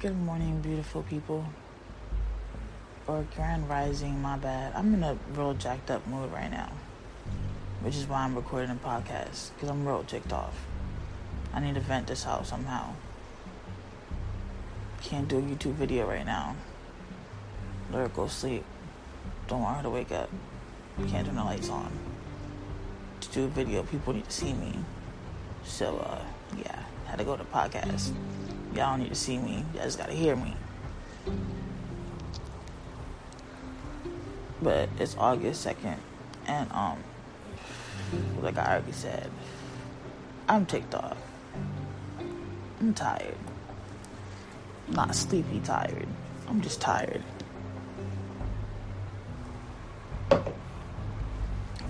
Good morning, beautiful people. Or grand rising, my bad. I'm in a real jacked up mood right now, which is why I'm recording a podcast, because I'm real ticked off. I need to vent this out somehow. Can't do a YouTube video right now. Let her go sleep. Don't want her to wake up. Can't turn the lights on. To do a video, people need to see me. So, uh, yeah, had to go to podcast. Y'all don't need to see me. Y'all just gotta hear me. But it's August 2nd, and, um, like I already said, I'm ticked off. I'm tired. Not sleepy tired. I'm just tired.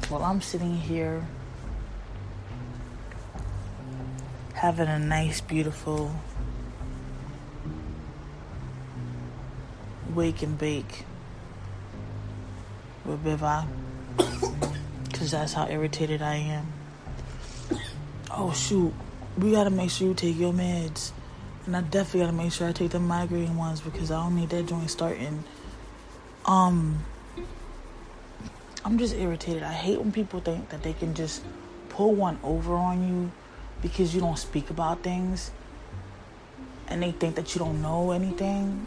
While I'm sitting here having a nice, beautiful wake and bake with Biva because that's how irritated I am. Oh, shoot. We gotta make sure you take your meds. And I definitely gotta make sure I take the migraine ones because I don't need that joint starting. Um, I'm just irritated. I hate when people think that they can just pull one over on you because you don't speak about things and they think that you don't know anything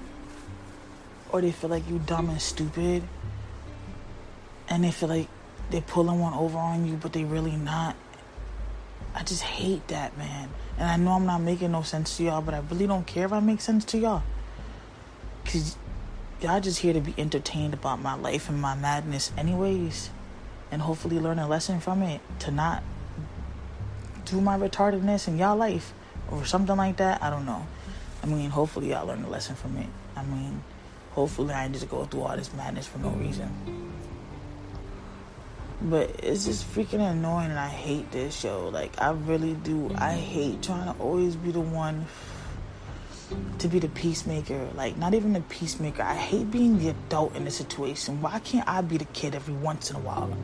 or they feel like you dumb and stupid and they feel like they're pulling one over on you but they really not. I just hate that man. And i know i'm not making no sense to y'all but i really don't care if i make sense to y'all. Because y'all just here to be entertained about my life and my madness anyways and hopefully learn a lesson from it to not do my retardedness in y'all life or something like that. I don't know. I mean hopefully y'all learn a lesson from it. I mean hopefully I just go through all this madness for no mm-hmm. reason. But it's just freaking annoying and I hate this show. Like I really do. I mm-hmm. hate trying to always be the one to be the peacemaker. Like not even the peacemaker. I hate being the adult in the situation. Why can't I be the kid every once in a while?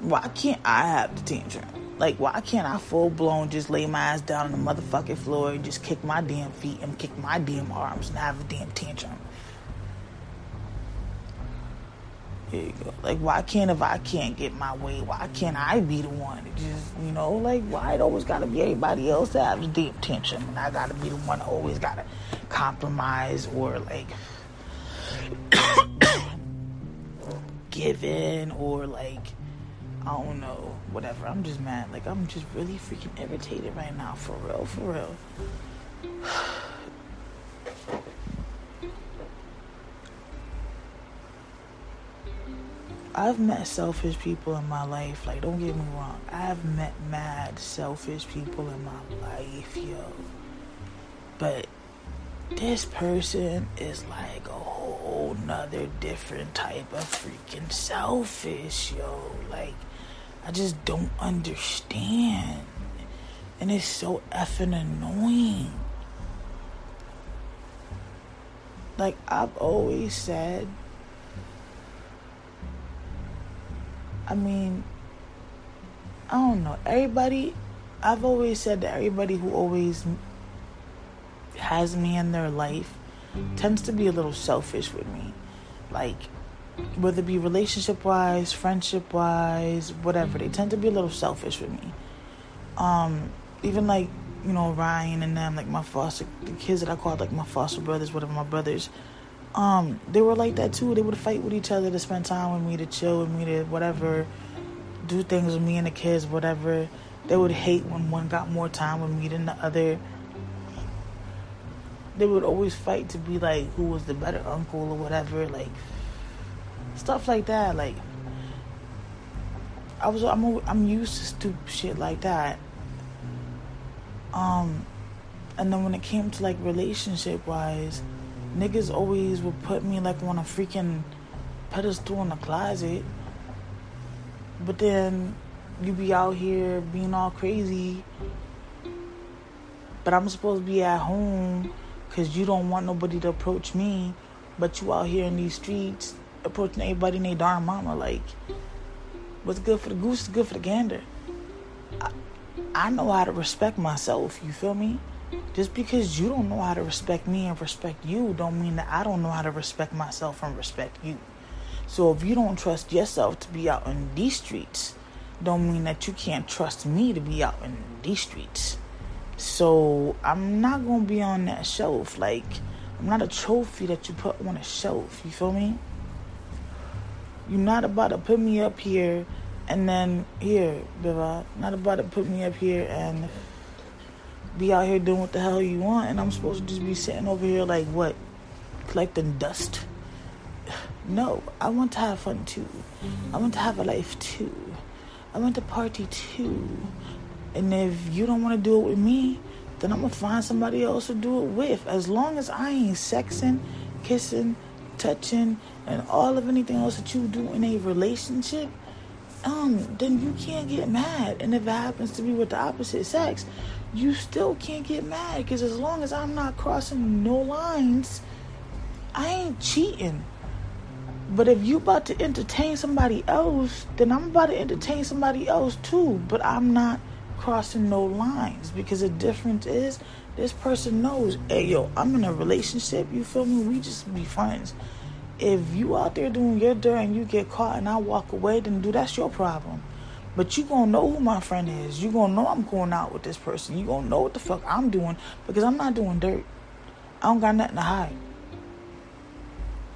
Why can't I have the tantrum? Like, why can't I full blown just lay my ass down on the motherfucking floor and just kick my damn feet and kick my damn arms and have a damn tantrum? Here you go. Like, why can't if I can't get my way, why can't I be the one? It just, you know, like, why it always gotta be everybody else to have the damn tantrum and I gotta be the one that always gotta compromise or like give in or like I don't know, whatever. I'm just mad. Like I'm just really freaking irritated right now, for real, for real. I've met selfish people in my life. Like, don't get me wrong. I've met mad selfish people in my life, yo. But this person is like a whole nother different type of freaking selfish, yo. Like, I just don't understand. And it's so effing annoying. Like, I've always said, I mean, I don't know. Everybody, I've always said that everybody who always has me in their life tends to be a little selfish with me. Like, whether it be relationship wise, friendship wise, whatever, they tend to be a little selfish with me. Um, even like, you know, Ryan and them, like my foster the kids that I called like my foster brothers, whatever my brothers, um, they were like that too. They would fight with each other to spend time with me, to chill with me, to whatever, do things with me and the kids, whatever. They would hate when one got more time with me than the other. They would always fight to be like who was the better uncle or whatever. Like stuff like that. Like I was, I'm, I'm used to stupid shit like that. Um, and then when it came to like relationship wise, niggas always would put me like on a freaking pedestal in the closet. But then you be out here being all crazy. But I'm supposed to be at home because you don't want nobody to approach me. But you out here in these streets approaching everybody and their darn mama. Like, what's good for the goose is good for the gander. I, I know how to respect myself. You feel me? Just because you don't know how to respect me and respect you, don't mean that I don't know how to respect myself and respect you. So if you don't trust yourself to be out in these streets, don't mean that you can't trust me to be out in these streets. So I'm not gonna be on that shelf. Like I'm not a trophy that you put on a shelf. You feel me? You're not about to put me up here and then here, Biva, not about to put me up here and be out here doing what the hell you want and I'm supposed to just be sitting over here like what? Collecting dust. No, I want to have fun too. I want to have a life too. I want to party too. And if you don't want to do it with me, then I'm gonna find somebody else to do it with. As long as I ain't sexing, kissing, touching, and all of anything else that you do in a relationship, um, then you can't get mad. And if it happens to be with the opposite sex, you still can't get mad because as long as I'm not crossing no lines, I ain't cheating. But if you about to entertain somebody else, then I'm about to entertain somebody else too. But I'm not crossing no lines because the difference is this person knows, hey yo, I'm in a relationship. You feel me? We just be friends. If you out there doing your dirt and you get caught and I walk away, then do that's your problem. But you gonna know who my friend is. You gonna know I'm going out with this person. You gonna know what the fuck I'm doing because I'm not doing dirt. I don't got nothing to hide.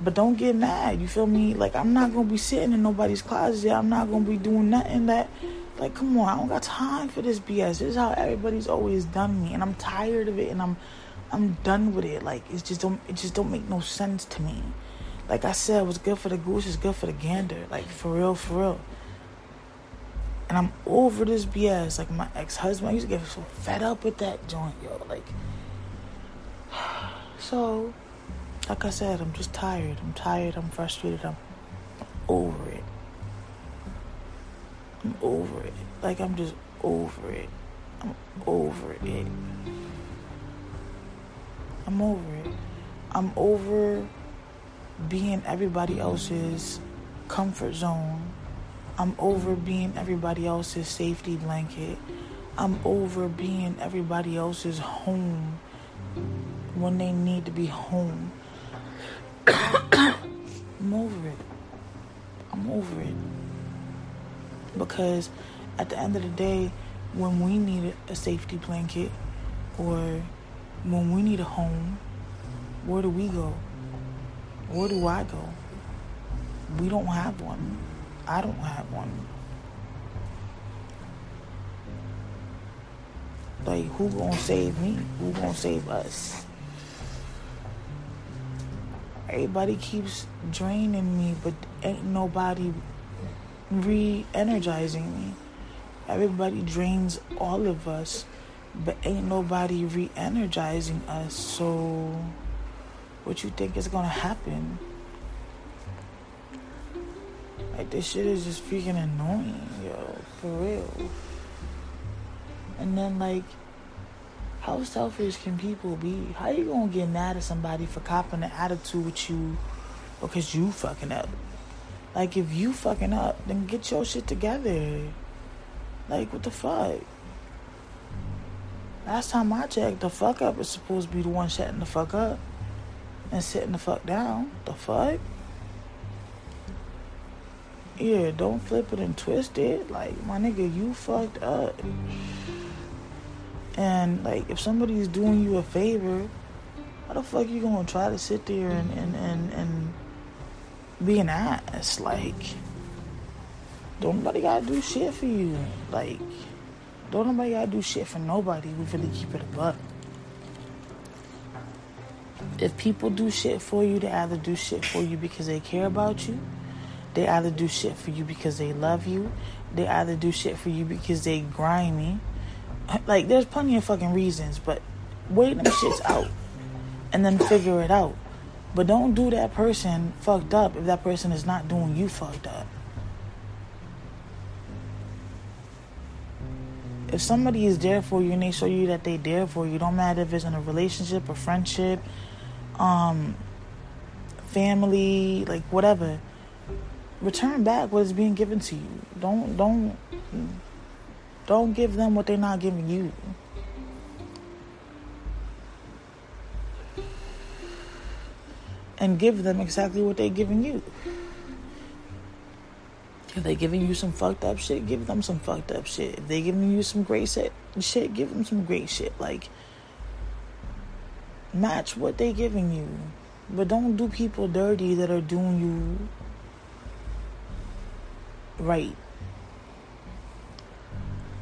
But don't get mad. You feel me? Like I'm not gonna be sitting in nobody's closet. I'm not gonna be doing nothing that like come on, I don't got time for this BS. This is how everybody's always done me and I'm tired of it and I'm I'm done with it. Like it just don't it just don't make no sense to me. Like I said, what's good for the goose is good for the gander. Like for real, for real. And I'm over this BS. Like my ex husband, I used to get so fed up with that joint, yo. Like so like I said, I'm just tired. I'm tired. I'm frustrated. I'm over it. I'm over it. Like I'm just over it. I'm over it. I'm over it. I'm over being everybody else's comfort zone. I'm over being everybody else's safety blanket. I'm over being everybody else's home when they need to be home. I'm over it. I'm over it. Because at the end of the day, when we need a safety blanket or when we need a home, where do we go? Where do I go? We don't have one. I don't have one. Like, who gonna save me? Who gonna save us? Everybody keeps draining me, but ain't nobody re-energizing me. Everybody drains all of us, but ain't nobody re-energizing us. So, what you think is gonna happen? Like this shit is just freaking annoying, yo, for real. And then like how selfish can people be? How you gonna get mad at somebody for copping an attitude with you because you fucking up? Like if you fucking up, then get your shit together. Like what the fuck? Last time I checked, the fuck up is supposed to be the one shutting the fuck up and sitting the fuck down. The fuck? Yeah, don't flip it and twist it. Like my nigga, you fucked up. And like, if somebody's doing you a favor, how the fuck you gonna try to sit there and and and, and be an ass? Like, don't nobody gotta do shit for you. Like, don't nobody gotta do shit for nobody. We really keep it a buck. If people do shit for you, they either do shit for you because they care about you. They either do shit for you because they love you. They either do shit for you because they grimy like, there's plenty of fucking reasons, but wait them shits out and then figure it out. But don't do that person fucked up if that person is not doing you fucked up. If somebody is there for you and they show you that they there for you, don't matter if it's in a relationship, a friendship, um, family, like whatever. Return back what is being given to you. Don't don't don't give them what they're not giving you. And give them exactly what they're giving you. If they're giving you some fucked up shit, give them some fucked up shit. If they're giving you some great shit, shit, give them some great shit. Like match what they're giving you, but don't do people dirty that are doing you right.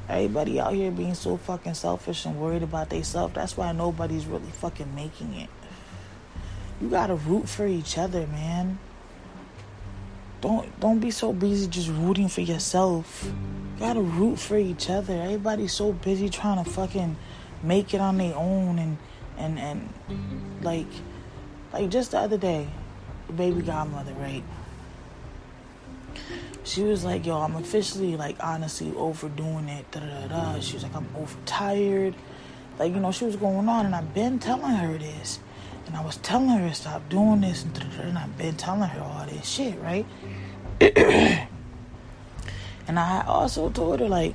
Everybody out here being so fucking selfish and worried about themselves. That's why nobody's really fucking making it. You gotta root for each other, man. Don't don't be so busy just rooting for yourself. You gotta root for each other. Everybody's so busy trying to fucking make it on their own and and and like like just the other day, baby godmother, right? She was like, "Yo, I'm officially like honestly overdoing it." Da da da. She was like, "I'm overtired." Like you know, she was going on, and I've been telling her this. And I was telling her to stop doing this, and, and I've been telling her all this shit, right? and I also told her, like,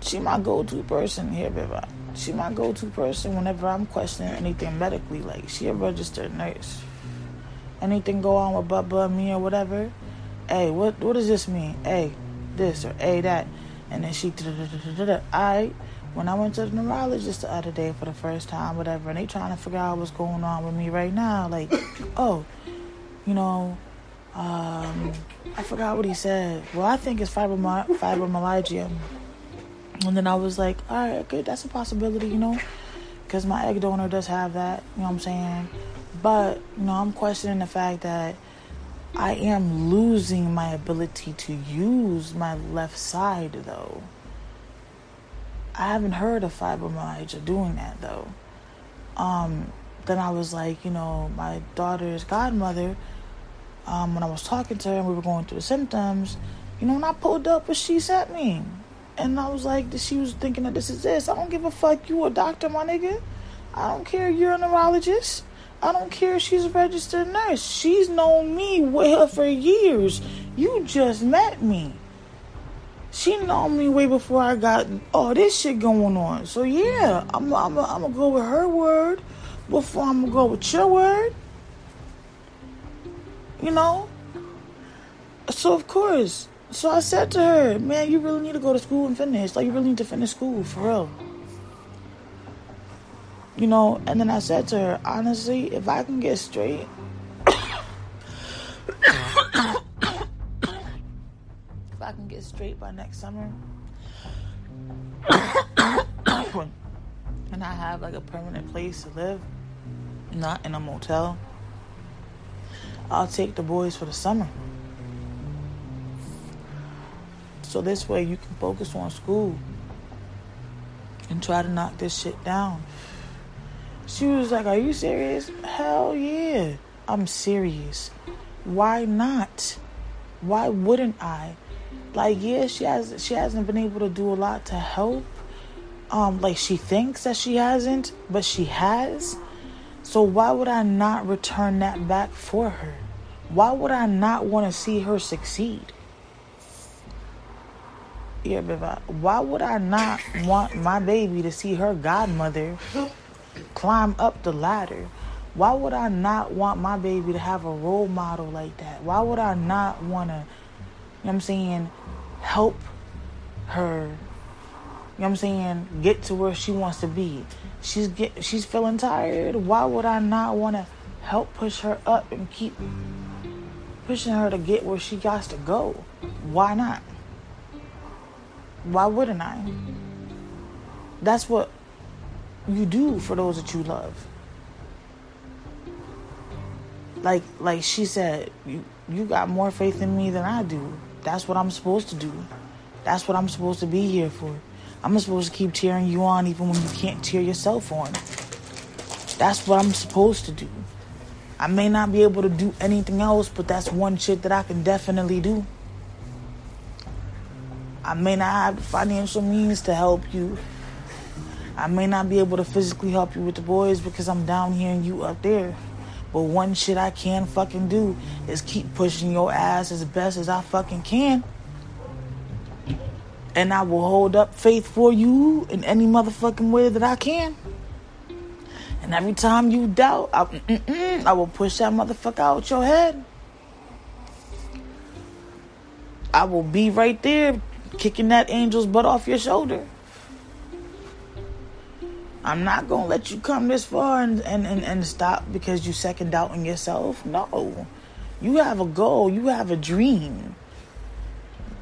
she my go-to person here, baby. She my go-to person whenever I'm questioning anything medically. Like, she a registered nurse. Anything go on with Bubba, me, or whatever. Hey, what what does this mean? Hey, this or hey that, and then she. I when I went to the neurologist the other day for the first time, whatever, and they trying to figure out what's going on with me right now, like, oh, you know, um, I forgot what he said. Well, I think it's fibromy- fibromyalgia. And then I was like, all right, good, that's a possibility, you know, because my egg donor does have that, you know what I'm saying? But, you know, I'm questioning the fact that I am losing my ability to use my left side, though. I haven't heard of fibromyalgia doing that though. Um, then I was like, you know, my daughter's godmother, um, when I was talking to her and we were going through the symptoms, you know, when I pulled up what she sent me. And I was like, she was thinking that this is this. I don't give a fuck. You a doctor, my nigga. I don't care. You're a neurologist. I don't care. She's a registered nurse. She's known me her for years. You just met me. She know me way before I got all this shit going on. So yeah, I'm I'm I'm gonna go with her word before I'm gonna go with your word. You know. So of course, so I said to her, "Man, you really need to go to school and finish. Like you really need to finish school for real." You know, and then I said to her, honestly, if I can get straight I can get straight by next summer, and I have like a permanent place to live, not in a motel, I'll take the boys for the summer. So this way you can focus on school and try to knock this shit down. She was like, Are you serious? Hell yeah. I'm serious. Why not? Why wouldn't I? Like yeah she has she hasn't been able to do a lot to help. Um like she thinks that she hasn't but she has. So why would i not return that back for her? Why would i not want to see her succeed? Yeah baby why would i not want my baby to see her godmother climb up the ladder? Why would i not want my baby to have a role model like that? Why would i not want to know what I'm saying, help her, you know what I'm saying, get to where she wants to be. She's get she's feeling tired. Why would I not want to help push her up and keep pushing her to get where she got to go? Why not? Why wouldn't I? That's what you do for those that you love. Like like she said, you you got more faith in me than I do. That's what I'm supposed to do. That's what I'm supposed to be here for. I'm supposed to keep cheering you on even when you can't cheer yourself on. That's what I'm supposed to do. I may not be able to do anything else, but that's one shit that I can definitely do. I may not have the financial means to help you. I may not be able to physically help you with the boys because I'm down here and you up there. But one shit I can fucking do is keep pushing your ass as best as I fucking can. And I will hold up faith for you in any motherfucking way that I can. And every time you doubt, I, I will push that motherfucker out your head. I will be right there kicking that angel's butt off your shoulder. I'm not gonna let you come this far and, and, and, and stop because you second doubting yourself. No. You have a goal, you have a dream.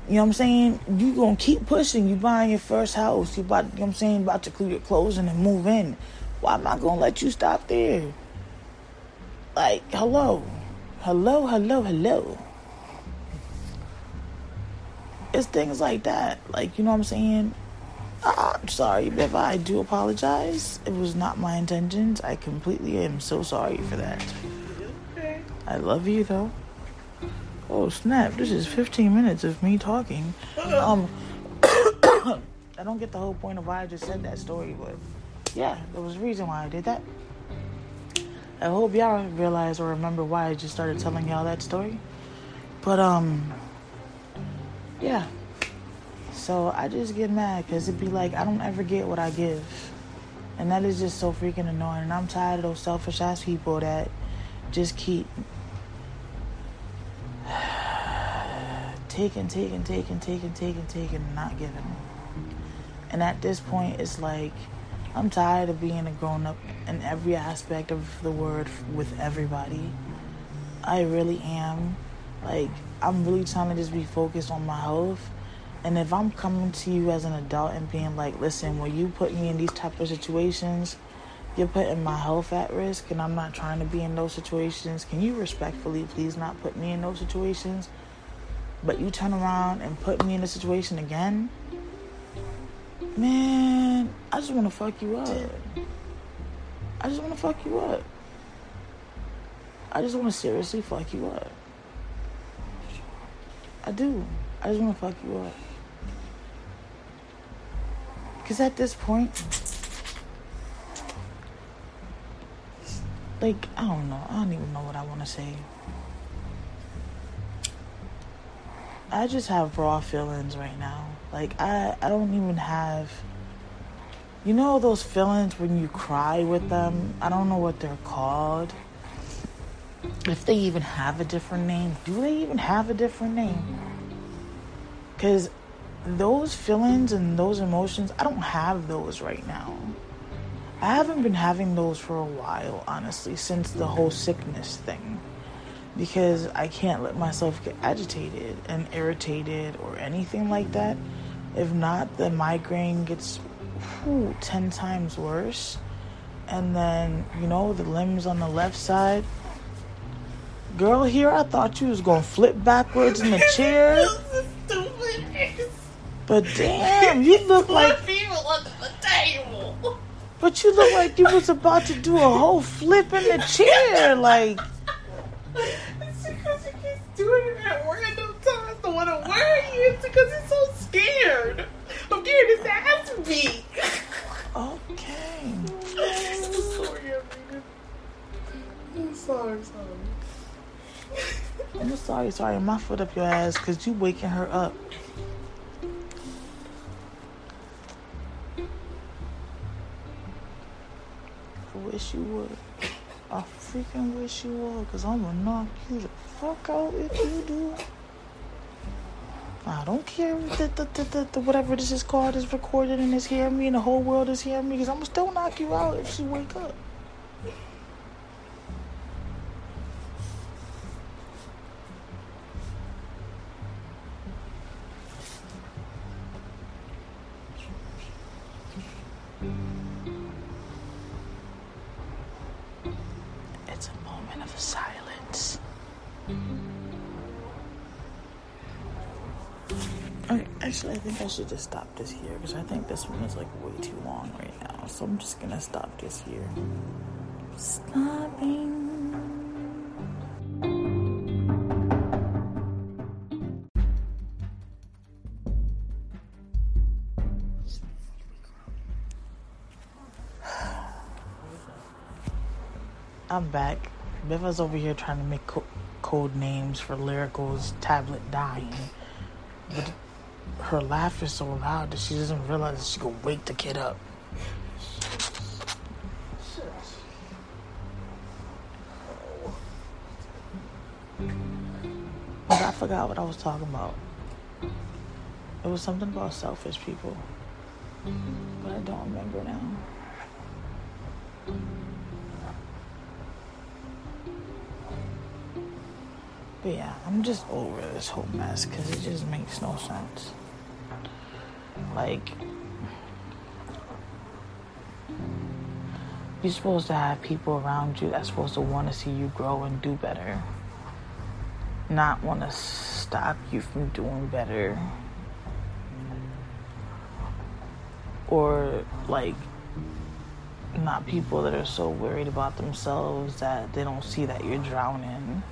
You know what I'm saying? You gonna keep pushing. You buying your first house. You about you know what I'm saying, about to clear your closing and move in. Why am I gonna let you stop there? Like, hello. Hello, hello, hello. It's things like that. Like, you know what I'm saying? I'm sorry if I do apologize. It was not my intentions. I completely am so sorry for that. I love you though. Oh snap! This is 15 minutes of me talking. Um, I don't get the whole point of why I just said that story, but yeah, there was a reason why I did that. I hope y'all realize or remember why I just started telling y'all that story. But um, yeah. So I just get mad because it'd be like I don't ever get what I give. And that is just so freaking annoying. And I'm tired of those selfish ass people that just keep taking, taking, taking, taking, taking, taking, and not giving. And at this point, it's like I'm tired of being a grown up in every aspect of the word with everybody. I really am. Like, I'm really trying to just be focused on my health and if I'm coming to you as an adult and being like, listen, when you put me in these type of situations, you're putting my health at risk and I'm not trying to be in those situations. Can you respectfully please not put me in those situations? But you turn around and put me in a situation again? Man, I just want to fuck you up. I just want to fuck you up. I just want to seriously fuck you up. I do. I just want to fuck you up. Because at this point, like, I don't know. I don't even know what I want to say. I just have raw feelings right now. Like, I, I don't even have. You know those feelings when you cry with them? I don't know what they're called. If they even have a different name. Do they even have a different name? Because those feelings and those emotions, I don't have those right now. I haven't been having those for a while, honestly, since the whole sickness thing. Because I can't let myself get agitated and irritated or anything like that. If not, the migraine gets whew, 10 times worse. And then, you know, the limbs on the left side. Girl, here I thought you was gonna flip backwards in the chair. But damn, you look like people under the table. But you look like you was about to do a whole flip in the chair, like. It's because he keeps doing it at random times. The one to worry you. It's because he's so scared of getting his ass beat. Okay. I'm sorry, I'm sorry, sorry. I'm sorry, sorry. My foot up your ass because you waking her up. Wish you would. I freaking wish you would, cause I'm gonna knock you the fuck out if you do. I don't care if the, the, the, the, whatever this is called is recorded and is hearing me and the whole world is hearing me, cause I'm gonna still knock you out if you wake up. Actually, I think I should just stop this here because I think this one is like way too long right now. So I'm just gonna stop this here. Stopping. I'm back. Beva's over here trying to make co- code names for Lyrical's tablet dying. But her laugh is so loud that she doesn't realize that she can wake the kid up. But I forgot what I was talking about. It was something about selfish people. But I don't remember now. But yeah, I'm just over this whole mess because it just makes no sense. Like, you're supposed to have people around you that's supposed to want to see you grow and do better, not want to stop you from doing better. Or, like, not people that are so worried about themselves that they don't see that you're drowning.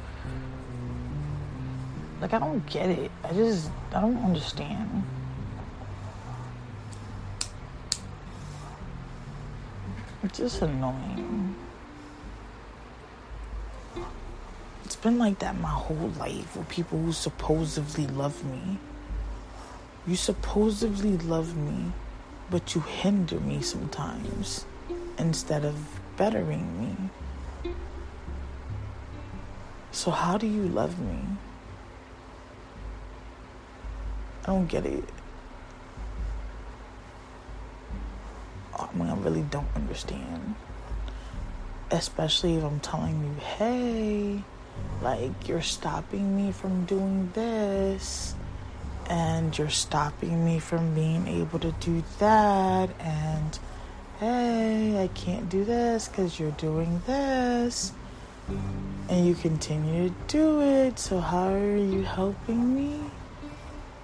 Like, I don't get it. I just, I don't understand. It's just annoying. It's been like that my whole life with people who supposedly love me. You supposedly love me, but you hinder me sometimes instead of bettering me. So, how do you love me? I don't get it. Mean, I really don't understand. Especially if I'm telling you, hey, like, you're stopping me from doing this, and you're stopping me from being able to do that, and hey, I can't do this because you're doing this. And you continue to do it, so how are you helping me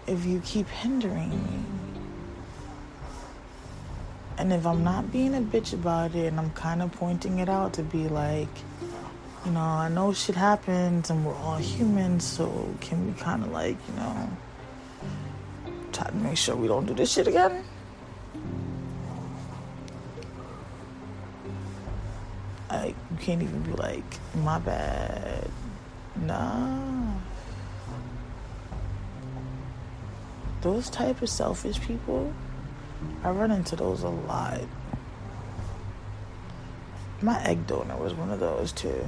if you keep hindering me? And if I'm not being a bitch about it and I'm kind of pointing it out to be like, you know, I know shit happens and we're all humans, so can we kind of like, you know, try to make sure we don't do this shit again? Like, you can't even be like, my bad. Nah. Those type of selfish people, I run into those a lot. My egg donor was one of those too.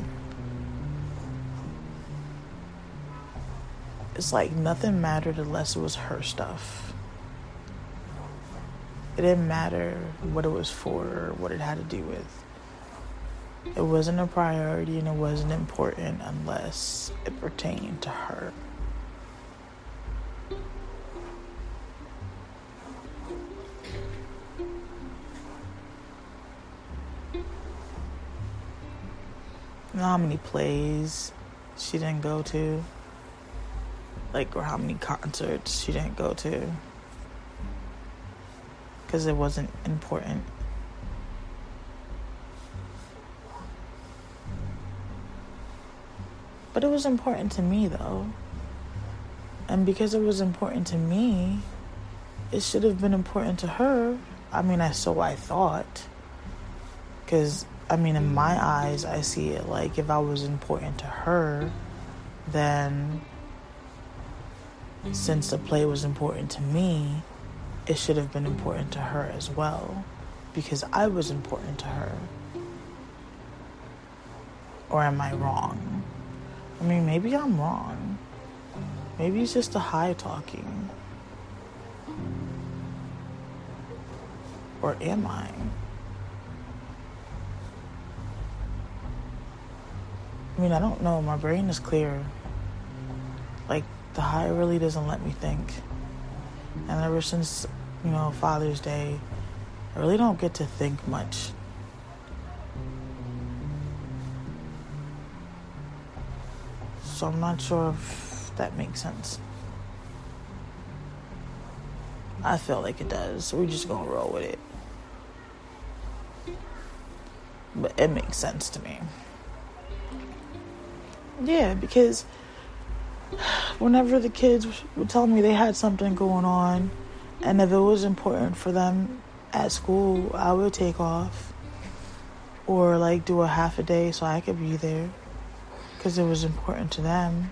It's like nothing mattered unless it was her stuff. It didn't matter what it was for or what it had to do with. It wasn't a priority and it wasn't important unless it pertained to her. Know how many plays she didn't go to? Like, or how many concerts she didn't go to? Because it wasn't important. But it was important to me, though. And because it was important to me, it should have been important to her. I mean, I so I thought. Because, I mean, in my eyes, I see it like if I was important to her, then since the play was important to me, it should have been important to her as well. Because I was important to her. Or am I wrong? I mean, maybe I'm wrong. Maybe it's just a high talking. Or am I? Mean, I don't know. My brain is clear. Like, the high really doesn't let me think. And ever since, you know, Father's Day, I really don't get to think much. So I'm not sure if that makes sense. I feel like it does. We're just gonna roll with it. But it makes sense to me. Yeah, because whenever the kids would tell me they had something going on, and if it was important for them at school, I would take off or like do a half a day so I could be there because it was important to them.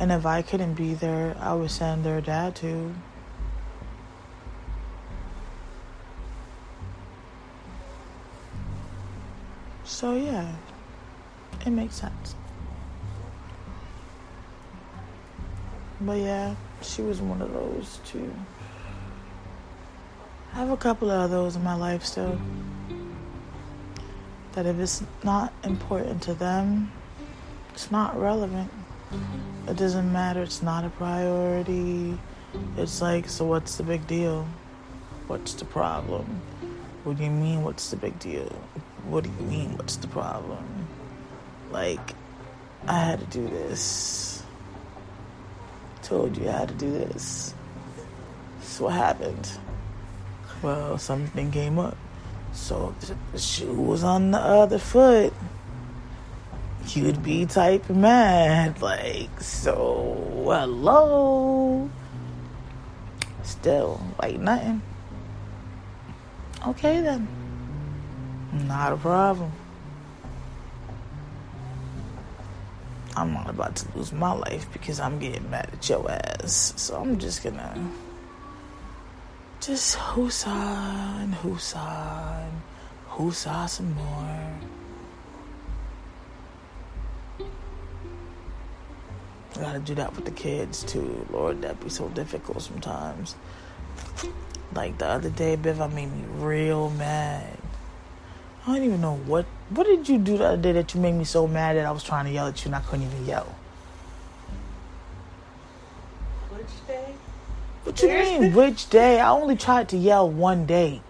And if I couldn't be there, I would send their dad to. So, yeah, it makes sense. But yeah, she was one of those too. I have a couple of those in my life still. That if it's not important to them, it's not relevant. It doesn't matter. It's not a priority. It's like, so what's the big deal? What's the problem? What do you mean, what's the big deal? What do you mean, what's the problem? Like, I had to do this. Told you how to do this. So what happened? Well, something came up. So if the shoe was on the other foot, you'd be type mad. Like, so, hello? Still, like nothing. Okay then. Not a problem. I'm not about to lose my life because I'm getting mad at your ass. So I'm just gonna just whoosah and whoosah some more. I gotta do that with the kids too. Lord, that'd be so difficult sometimes. Like the other day, Biv, I made me real mad. I don't even know what. What did you do the other day that you made me so mad that I was trying to yell at you and I couldn't even yell? Which day? What you mean, which day? I only tried to yell one day.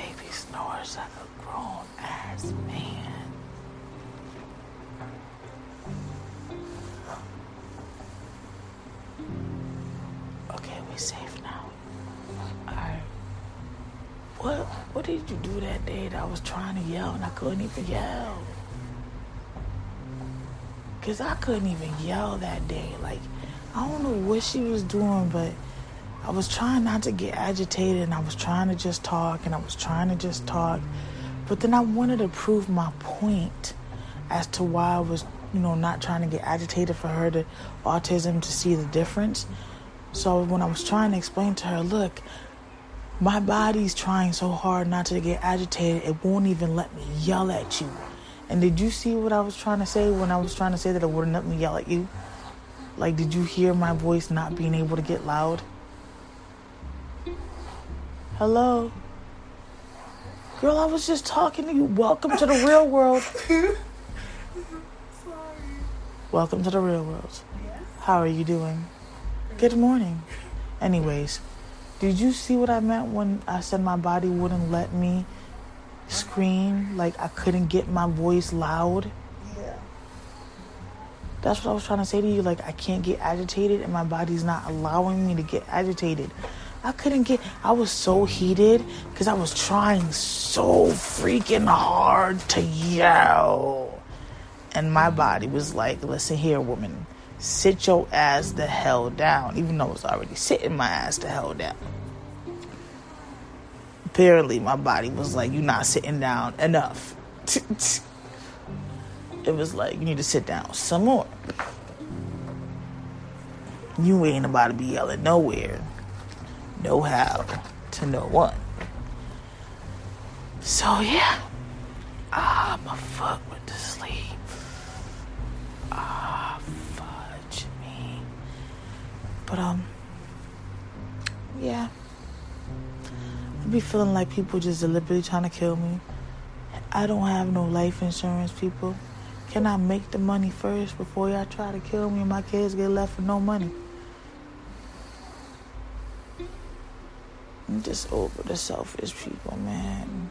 Baby snores like a grown ass man. Okay, we safe now. Alright. What what did you do that day that I was trying to yell and I couldn't even yell? Cause I couldn't even yell that day. Like I don't know what she was doing, but I was trying not to get agitated and I was trying to just talk and I was trying to just talk. But then I wanted to prove my point as to why I was, you know, not trying to get agitated for her to autism to see the difference. So when I was trying to explain to her, look, my body's trying so hard not to get agitated, it won't even let me yell at you. And did you see what I was trying to say when I was trying to say that it wouldn't let me yell at you? Like, did you hear my voice not being able to get loud? Hello? Girl, I was just talking to you. Welcome to the real world. Sorry. Welcome to the real world. Yes. How are you doing? Good morning. Anyways, did you see what I meant when I said my body wouldn't let me scream? Like I couldn't get my voice loud? Yeah. That's what I was trying to say to you. Like I can't get agitated and my body's not allowing me to get agitated. I couldn't get, I was so heated because I was trying so freaking hard to yell. And my mm. body was like, listen here, woman, sit your ass the hell down, even though I was already sitting my ass the hell down. Apparently, my body was like, you're not sitting down enough. it was like, you need to sit down some more. You ain't about to be yelling nowhere, no how, to no one. So, yeah. Ah, my fuck went to sleep. Ah, fudge me. But, um, yeah. I be feeling like people just deliberately trying to kill me. I don't have no life insurance, people. Can I make the money first before y'all try to kill me and my kids get left with no money? Over the selfish people, man.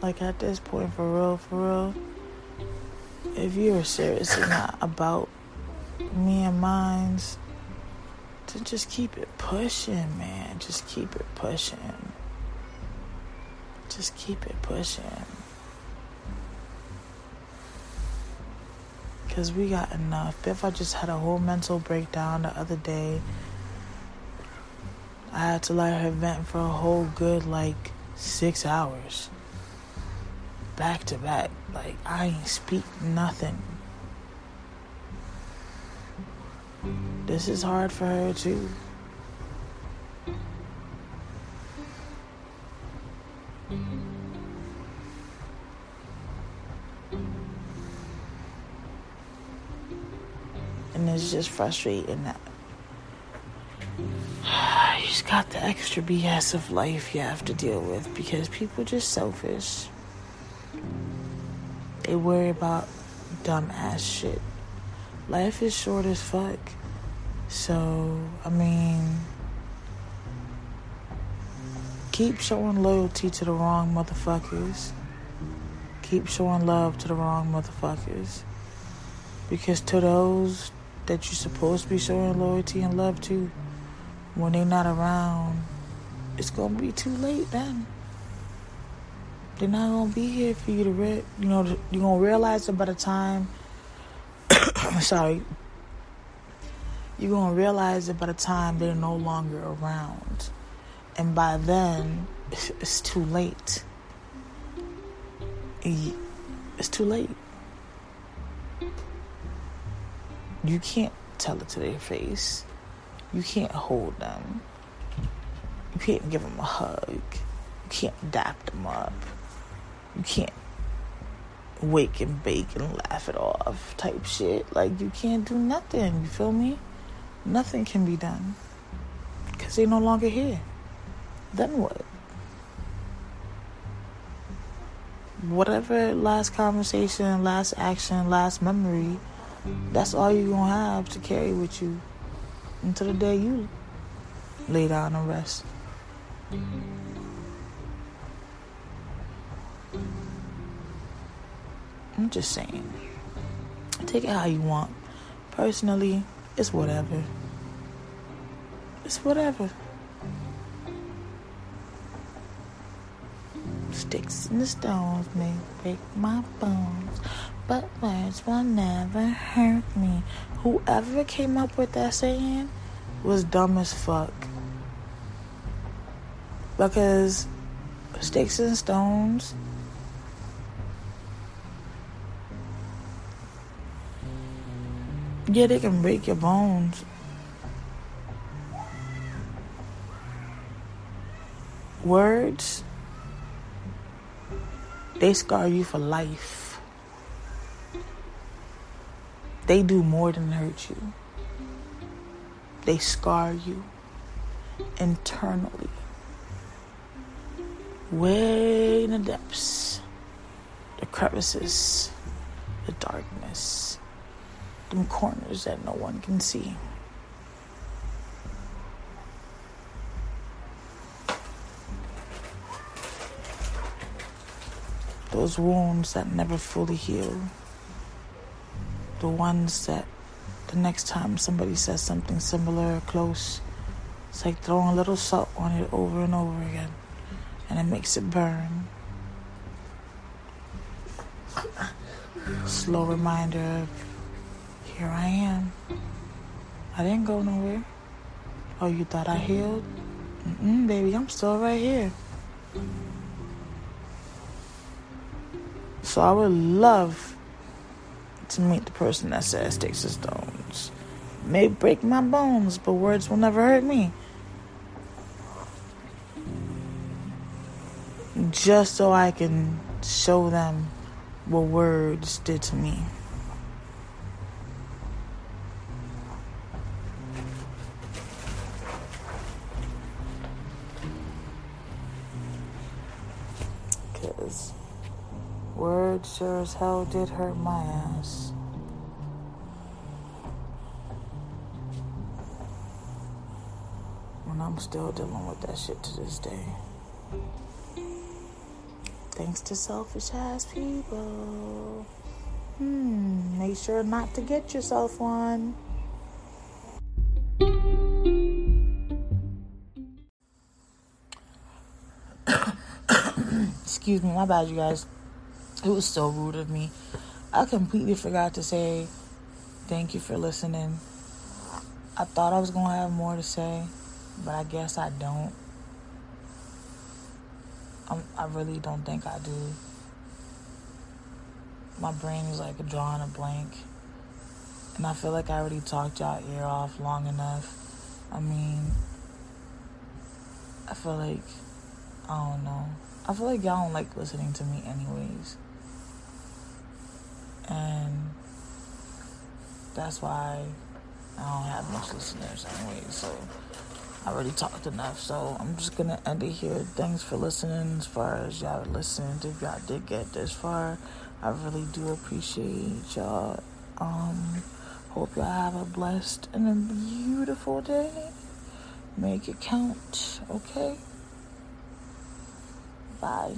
Like at this point, for real, for real, if you're seriously not about me and mine's, then just keep it pushing, man. Just keep it pushing. Just keep it pushing. Because we got enough. If I just had a whole mental breakdown the other day, I had to let her vent for a whole good, like, six hours. Back to back. Like, I ain't speak nothing. This is hard for her, too. And it's just frustrating that got the extra BS of life you have to deal with because people just selfish. They worry about dumb ass shit. Life is short as fuck. So, I mean, keep showing loyalty to the wrong motherfuckers. Keep showing love to the wrong motherfuckers. Because to those that you're supposed to be showing loyalty and love to, when they're not around, it's gonna be too late then. They're not gonna be here for you to re- you know you're gonna realize it by the time sorry. You're gonna realize it by the time they're no longer around. And by then it's too late. It's too late. You can't tell it to their face you can't hold them you can't give them a hug you can't dap them up you can't wake and bake and laugh it off type shit. Like you can't do nothing. You feel me? Nothing can be done because they're no longer here. Then what? Whatever last conversation, last action, last memory, that's all you're gonna have to carry with you until the day you lay down and rest. I'm just saying. Take it how you want. Personally, it's whatever. It's whatever. Sticks and the stones may break my bones, but words will never hurt me. Whoever came up with that saying was dumb as fuck. Because sticks and stones Yeah, they can break your bones. Words, they scar you for life. They do more than hurt you, they scar you internally, way in the depths, the crevices, the darkness. Them corners that no one can see. Those wounds that never fully heal. The ones that the next time somebody says something similar or close, it's like throwing a little salt on it over and over again, and it makes it burn. Slow reminder of here I am. I didn't go nowhere. Oh, you thought I healed? Mm-mm, baby, I'm still right here. So I would love to meet the person that says sticks and stones. May break my bones, but words will never hurt me. Just so I can show them what words did to me. Sure as hell did hurt my ass. And I'm still dealing with that shit to this day. Thanks to selfish ass people. Hmm, make sure not to get yourself one. Excuse me, my bad, you guys. It was so rude of me. I completely forgot to say Thank you for listening. I thought I was going to have more to say, but I guess I don't. I'm, I really don't think I do. My brain is like drawing a blank. And I feel like I already talked y'all ear off long enough. I mean, I feel like, I don't know. I feel like y'all don't like listening to me, anyways. And that's why I don't have much listeners, anyway. So I already talked enough. So I'm just gonna end it here. Thanks for listening. As far as y'all listened, if y'all did get this far, I really do appreciate y'all. Um, hope y'all have a blessed and a beautiful day. Make it count, okay? Bye.